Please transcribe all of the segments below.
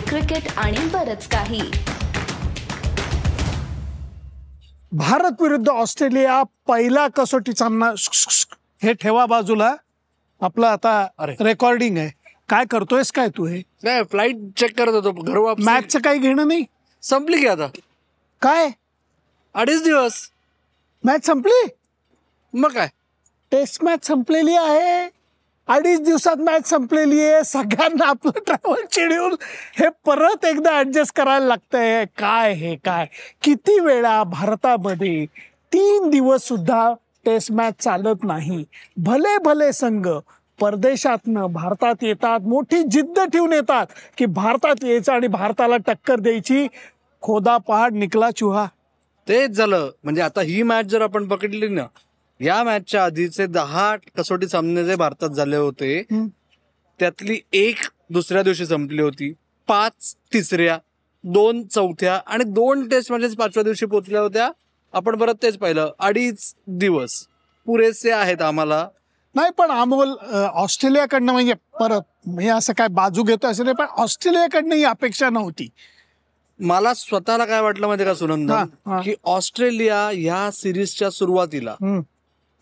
Cricket आणि बरच काही. भारत विरुद्ध ऑस्ट्रेलिया पहिला कसोटी सामना हे ठेवा बाजूला. आपलं आता अरे. रेकॉर्डिंग आहे. काय करतोयस काय तू हे? नाही फ्लाईट चेक करत होतो. घर वापस. मॅचचं काही घेणं नाही? संपली की आता. काय? अडीच दिवस. मॅच संपली? मग काय? टेस्ट मॅच संपलेली आहे. अडीच दिवसात मॅच संपलेली आहे. सगळ्यांना आपलं ट्रॅव्हल शेड्यूल हे परत एकदा ऍडजस्ट करायला लागतंय. काय हे काय? किती वेळा भारतामध्ये तीन दिवस सुद्धा टेस्ट मॅच चालत नाही. भले भले संघ परदेशातनं भारतात येतात मोठी जिद्द ठेवून येतात की भारतात यायचं आणि भारताला टक्कर द्यायची. खोदा पहाड निकला चुहा. तेच झालं. म्हणजे आता ही मॅच जर आपण पकडली ना या मॅचच्या आधीचे दहा कसोटी सामने जे भारतात झाले होते. त्यातली एक दुसऱ्या दिवशी संपली होती. पाच तिसऱ्या दोन चौथ्या आणि दोन टेस्ट मॅचेस पाचव्या दिवशी पोहोचल्या होत्या. आपण परत तेच पाहिलं. अडीच दिवस. पुरेसे आहेत आम्हाला. नाही पण अमोल ऑस्ट्रेलियाकडनं म्हणजे परत मी असं काय बाजू घेतो असं नाही पण ऑस्ट्रेलियाकडनं ही अपेक्षा नव्हती. मला स्वतःला काय वाटलं माहिती का हा, सुनंदन? हा. की ऑस्ट्रेलिया ह्या सिरीजच्या सुरुवातीला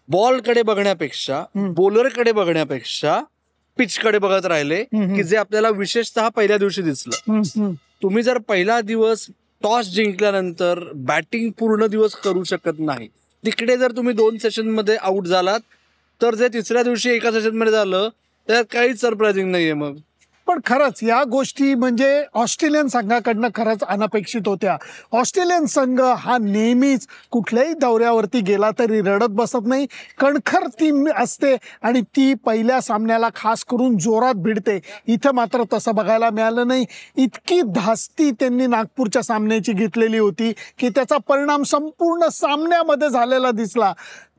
बॉलकडे बघण्यापेक्षा. बॉलरकडे बघण्यापेक्षा पिचकडे बघत राहिले. की जे आपल्याला विशेषतः पहिल्या दिवशी दिसलं. तुम्ही जर पहिला दिवस टॉस जिंकल्यानंतर बॅटिंग पूर्ण दिवस करू शकत नाही तिकडे जर तुम्ही दोन सेशनमध्ये आउट झालात तर जे तिसऱ्या दिवशी एका सेशनमध्ये झालं त्यात काहीच सरप्राइझिंग नाहीये मग पण खरंच या गोष्टी म्हणजे ऑस्ट्रेलियन संघाकडनं खरंच अनपेक्षित होत्या. ऑस्ट्रेलियन संघ हा नेहमीच कुठल्याही दौऱ्यावरती गेला तरी रडत बसत नाही. कणखर टीम असते आणि ती पहिल्या सामन्याला खास करून जोरात भिडते. इथं मात्र तसं बघायला मिळालं नाही. इतकी धास्ती त्यांनी नागपूरच्या सामन्याची घेतलेली होती की त्याचा परिणाम संपूर्ण सामन्यामध्ये झालेला दिसला.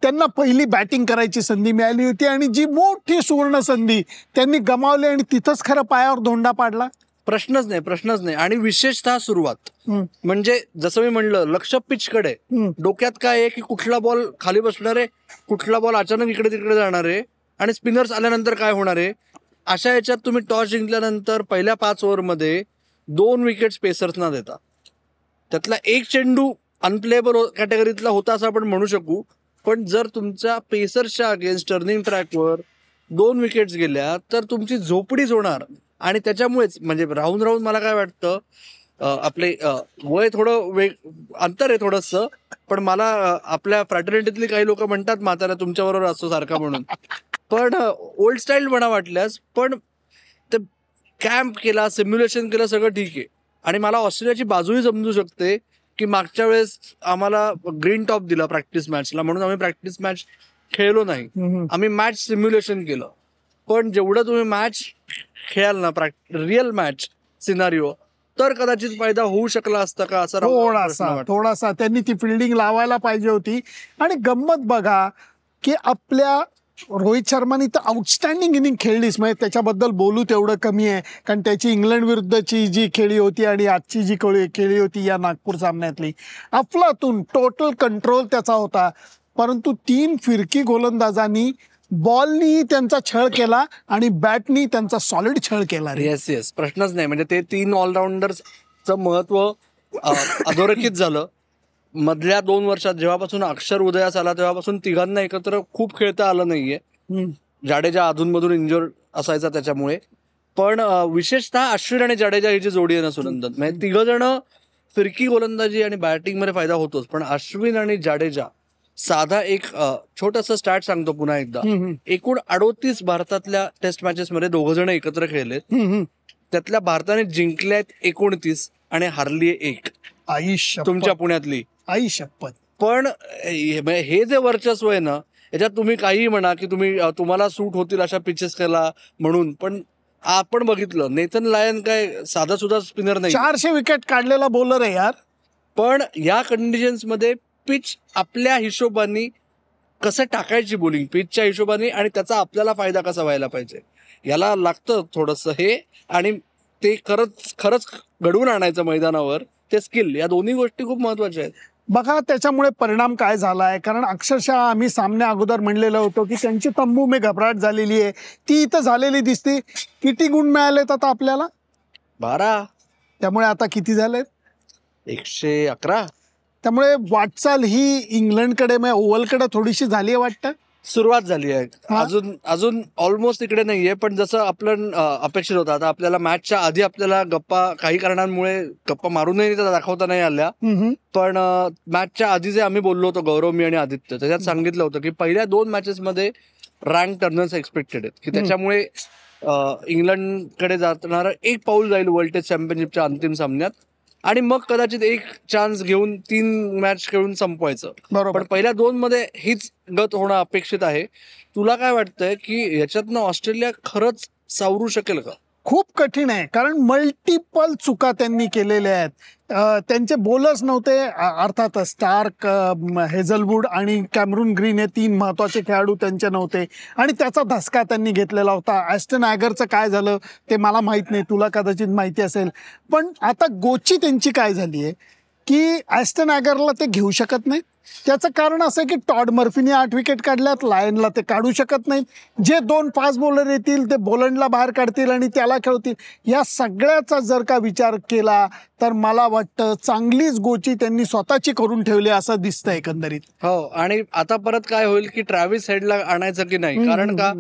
त्यांना पहिली बॅटिंग करायची संधी मिळाली होती आणि जी मोठी सुवर्ण संधी त्यांनी गमावली आणि तिथंच खरं पायावर धोंडा पाडला? प्रश्नच नाही प्रश्नच नाही. आणि विशेषतः सुरुवात. म्हणजे जसं मी म्हणलं लक्ष पिचकडे. डोक्यात काय आहे की कुठला बॉल खाली बसणार आहे कुठला बॉल अचानक इकडे तिकडे जाणार आहे आणि स्पिनर्स आल्यानंतर काय होणार आहे? अशा याच्यात तुम्ही टॉस जिंकल्यानंतर पहिल्या पाच ओव्हरमध्ये दोन विकेट्स पेसर्सना देता. त्यातला एक चेंडू अनप्लेएबल कॅटेगरीतला होता असं आपण म्हणू शकू. पण जर तुमच्या पेसर्सच्या अगेन्स्ट टर्निंग ट्रॅकवर दोन विकेट्स गेल्या तर तुमची झोपडीच होणार. आणि त्याच्यामुळेच म्हणजे राहून राहून मला काय वाटतं आपले वय थोडं वेग अंतर आहे थोडंसं पण मला आपल्या फ्रॅटर्निटीतली काही लोक म्हणतात म्हातारा तुमच्याबरोबर असतो सारखा म्हणून. पण ओल्ड स्टाईल म्हणा वाटल्यास पण ते कॅम्प केला सिम्युलेशन केलं सगळं ठीक आहे. आणि मला ऑस्ट्रेलियाची बाजूही समजू शकते. की मागच्या वेळेस आम्हाला ग्रीन टॉप दिला प्रॅक्टिस मॅचला म्हणून आम्ही प्रॅक्टिस मॅच खेळलो नाही. आम्ही मॅच सिम्युलेशन केलं पण जेवढं तुम्ही मॅच खेळाल ना रिअल मॅच सिनारिओ तर कदाचित फायदा होऊ शकला असता का असं थोडासा. थोडासा त्यांनी ती फिल्डिंग लावायला पाहिजे होती आणि गंमत बघा की आपल्या रोहित शर्माने तर आउटस्टँडिंग इनिंग खेळलीच. म्हणजे त्याच्याबद्दल बोलू तेवढं कमी आहे. कारण त्याची इंग्लंड विरुद्धची जी खेळी होती आणि आजची जी खेळी खेळी होती या नागपूर सामन्यातली अफलातून टोटल कंट्रोल त्याचा होता. परंतु तीन फिरकी गोलंदाजांनी बॉलनी त्यांचा छळ केला आणि बॅटनी त्यांचा सॉलिड छळ केला येस येस प्रश्नच नाही. म्हणजे ते तीन ऑलराऊंडरचं महत्त्व अधोरेखित झालं. मधल्या दोन वर्षात जेव्हापासून अक्षर उदयास आला तेव्हापासून तिघांना एकत्र खूप खेळता आलं नाहीये. जाडेजा अधूनमधून इंजोर असायचा त्याच्यामुळे. पण विशेषतः अश्विन आणि जाडेजा ही जी जोडी आहे ना सुनंदन. म्हणजे तिघ जण फिरकी गोलंदाजी आणि बॅटिंगमध्ये फायदा होतोच. पण अश्विन आणि जाडेजा साधा एक छोटस स्टार्ट सांगतो पुन्हा एकदा. एकूण अडोतीस भारतातल्या टेस्ट मॅचेस मध्ये दोघ जण एकत्र खेळलेत. त्यातल्या भारताने जिंकल्यात एकोणतीस. आणि हारली एक. आई शपथ. तुमच्या पुण्यातली. आई शपथ. पण हे जे वर्चस्व आहे ना याच्यात तुम्ही काही म्हणा की तुम्ही तुम्हाला सूट होतील अशा पिचेस केला म्हणून पण आपण बघितलं नेथन लायन काय साधा सुद्धा स्पिनर नाही. चारशे विकेट काढलेला बॉलर आहे यार. पण या कंडिशन्समध्ये पिच आपल्या हिशोबाने कसं टाकायची बोलिंग पिचच्या हिशोबाने आणि त्याचा आपल्याला फायदा कसा व्हायला पाहिजे? याला लागतं थोडस हे आणि ते खरंच खरंच घडवून आणायचं मैदानावर ते स्किल या दोन्ही गोष्टी खूप महत्त्वाच्या आहेत. बघा त्याच्यामुळे परिणाम काय झाला आहे कारण अक्षरशः आम्ही सामन्या अगोदर म्हणलेलं होतो की त्यांची तंबू में घबराट झालेली आहे. ती इथं झालेली दिसते. किती गुण मिळालेत आता आपल्याला? बारा. त्यामुळे आता किती झाले एकशे अकरा. त्यामुळे वाटचाल ही इंग्लंडकडे म्हणजे ओव्हलकडे थोडीशी झाली आहे वाटतं? सुरुवात झाली आहे. अजून अजून ऑलमोस्ट इकडे नाहीये पण जसं आपलं अपेक्षित होतं आता आपल्याला मॅचच्या आधी आपल्याला गप्पा काही कारणांमुळे गप्पा मारूनही दाखवता नाही आल्या. पण मॅचच्या आधी जे आम्ही बोललो होतो गौरव मी आणि आदित्य त्याच्यात सांगितलं होतं की पहिल्या दोन मॅचेस मध्ये रँक टर्नर्स एक्सपेक्टेड आहेत. की त्याच्यामुळे इंग्लंडकडे जाणारं एक पाऊल जाईल वर्ल्ड टेस्ट चॅम्पियनशिपच्या अंतिम सामन्यात. आणि मग कदाचित एक चान्स घेऊन तीन मॅच खेळून संपवायचं. बरोबर. पण पहिल्या दोन मध्ये हीच गत होणं अपेक्षित आहे. तुला काय वाटतंय की याच्यातनं ऑस्ट्रेलिया खरंच सावरू शकेल का? खूप कठीण आहे कारण मल्टिपल चुका त्यांनी केलेल्या आहेत. त्यांचे बोलर्स नव्हते अर्थात स्टार्क हेझलवूड आणि कॅमरून ग्रीन हे तीन महत्त्वाचे खेळाडू त्यांचे नव्हते. आणि त्याचा धसका त्यांनी घेतलेला होता. ॲस्टन ॲगरचं काय झालं ते मला माहीत नाही. तुला कदाचित माहिती असेल. पण आता गोची त्यांची काय झाली आहे की ॲस्टन ॲगरला ते घेऊ शकत नाही त्याचं कारण असं आहे की टॉड मर्फीने आठ विकेट काढल्यात लायनला ते काढू शकत नाहीत. जे दोन फास्ट बॉलर येतील ते बोलंडला बाहेर काढतील आणि त्याला खेळतील. या सगळ्याचा जर का विचार केला तर मला वाटतं चांगलीच गोची त्यांनी स्वतःची करून ठेवली असं दिसतं एकंदरीत. हो आणि आता परत काय होईल की ट्रॅव्हिस हेडला आणायचं की नाही? कारण का?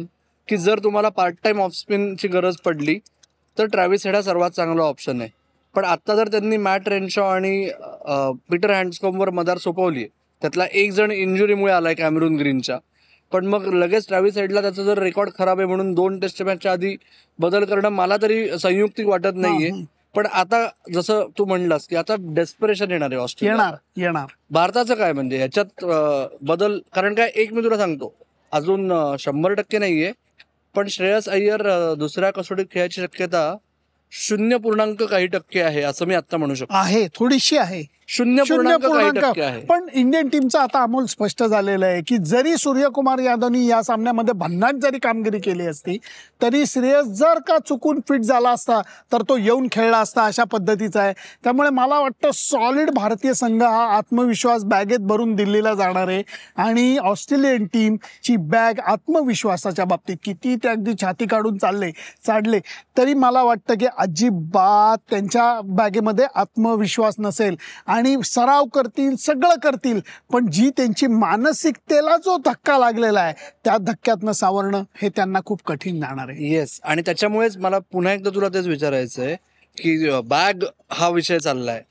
की जर तुम्हाला पार्ट टाइम ऑफ स्पिनची गरज पडली तर ट्रॅव्हिस हेड हा सर्वात चांगला ऑप्शन आहे. पण आता जर त्यांनी मॅट रेनशॉ आणि पीटर हँडस्कॉमवर मदार सोपवली त्यातला एक जण इंजुरीमुळे आलाय कॅमेरून ग्रीनच्या. पण मग लगेच ट्रॅव्हिस हेडला त्याचा जर रेकॉर्ड खराब आहे म्हणून दोन टेस्ट मॅचच्या आधी बदल करणं मला तरी संयुक्तिक वाटत नाहीये. पण आता जसं तू म्हणलास की आता डेस्परेशन येणार आहे ऑस्ट्रेलिया येणार येणार. भारताचं काय म्हणजे? याच्यात अं, बदल कारण काय एक मी तुला सांगतो अजून शंभर टक्के नाहीये. पण श्रेयस अय्यर दुसऱ्या कसोटीत खेळायची शक्यता शून्य पूर्णांक काही टक्के आहे असं मी आता म्हणू शकतो. आहे थोडीशी आहे. शून्य शून्य पूर्णांक पण इंडियन टीमचं आता अमोल स्पष्ट झालेलं आहे की जरी सूर्यकुमार यादवनी या सामन्यामध्ये भन्नाट जरी कामगिरी केली असती तरी श्रेयस जर का चुकून फिट झाला असता तर तो येऊन खेळला असता अशा पद्धतीचा आहे. त्यामुळे मला वाटतं सॉलिड भारतीय संघ हा आत्मविश्वास बॅगेत भरून दिल्लीला जाणार आहे. आणि ऑस्ट्रेलियन टीमची बॅग आत्मविश्वासाच्या बाबतीत किती ते अगदी छाती काढून चालले चाडले तरी मला वाटतं की अजिबात त्यांच्या बॅगेमध्ये आत्मविश्वास नसेल. आणि सराव करतील सगळं करतील पण जी त्यांची मानसिकतेला जो धक्का लागलेला आहे त्या धक्क्यातनं सावरणं हे त्यांना खूप कठीण जाणार आहे. येस आणि त्याच्यामुळेच मला पुन्हा एकदा तुला तेच विचारायचं आहे की बॅग हा विषय चाललाय.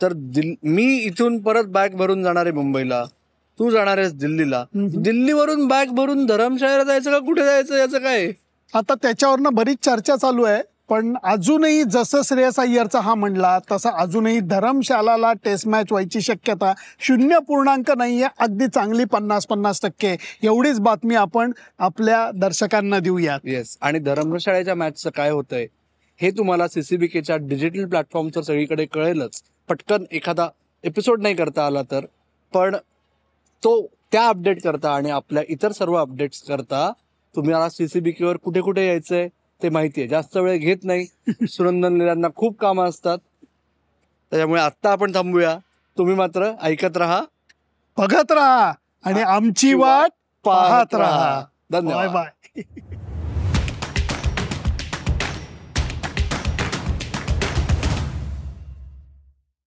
तर दिल मी इथून परत बॅग भरून जाणार आहे मुंबईला. तू जाणार आहेस दिल्लीला. दिल्लीवरून बॅग भरून धरमशाळेला जायचं का कुठे जायचं याचं काय? आता त्याच्यावरनं बरीच चर्चा चालू आहे. पण अजूनही जसं श्रेयस अय्यरचा हा म्हणला तसं अजूनही धरमशालाला टेस्ट मॅच व्हायची शक्यता शून्य पूर्णांक नाही आहे अगदी चांगली पन्नास पन्नास टक्के. एवढीच बातमी आपण आपल्या दर्शकांना देऊयात. येस आणि धर्मशाळेच्या मॅचचं काय होतंय हे तुम्हाला सीसीबीकेच्या डिजिटल प्लॅटफॉर्मचं सगळीकडे कळेलच. पटकन एखादा एपिसोड नाही करता आला तर पण तो त्या अपडेट करता आणि आपल्या इतर सर्व अपडेट्स करता तुम्हाला सीसीबीकेवर कुठे कुठे यायचंय? ते माहिती आहे जास्त वेळ घेत नाही. सुनंदन लीलांना खूप कामं असतात. त्याच्यामुळे आत्ता आपण थांबूया. तुम्ही मात्र ऐकत राहा. बघत राहा. आणि आमची वाट पाहत राहा. धन्यवाद. Bye bye.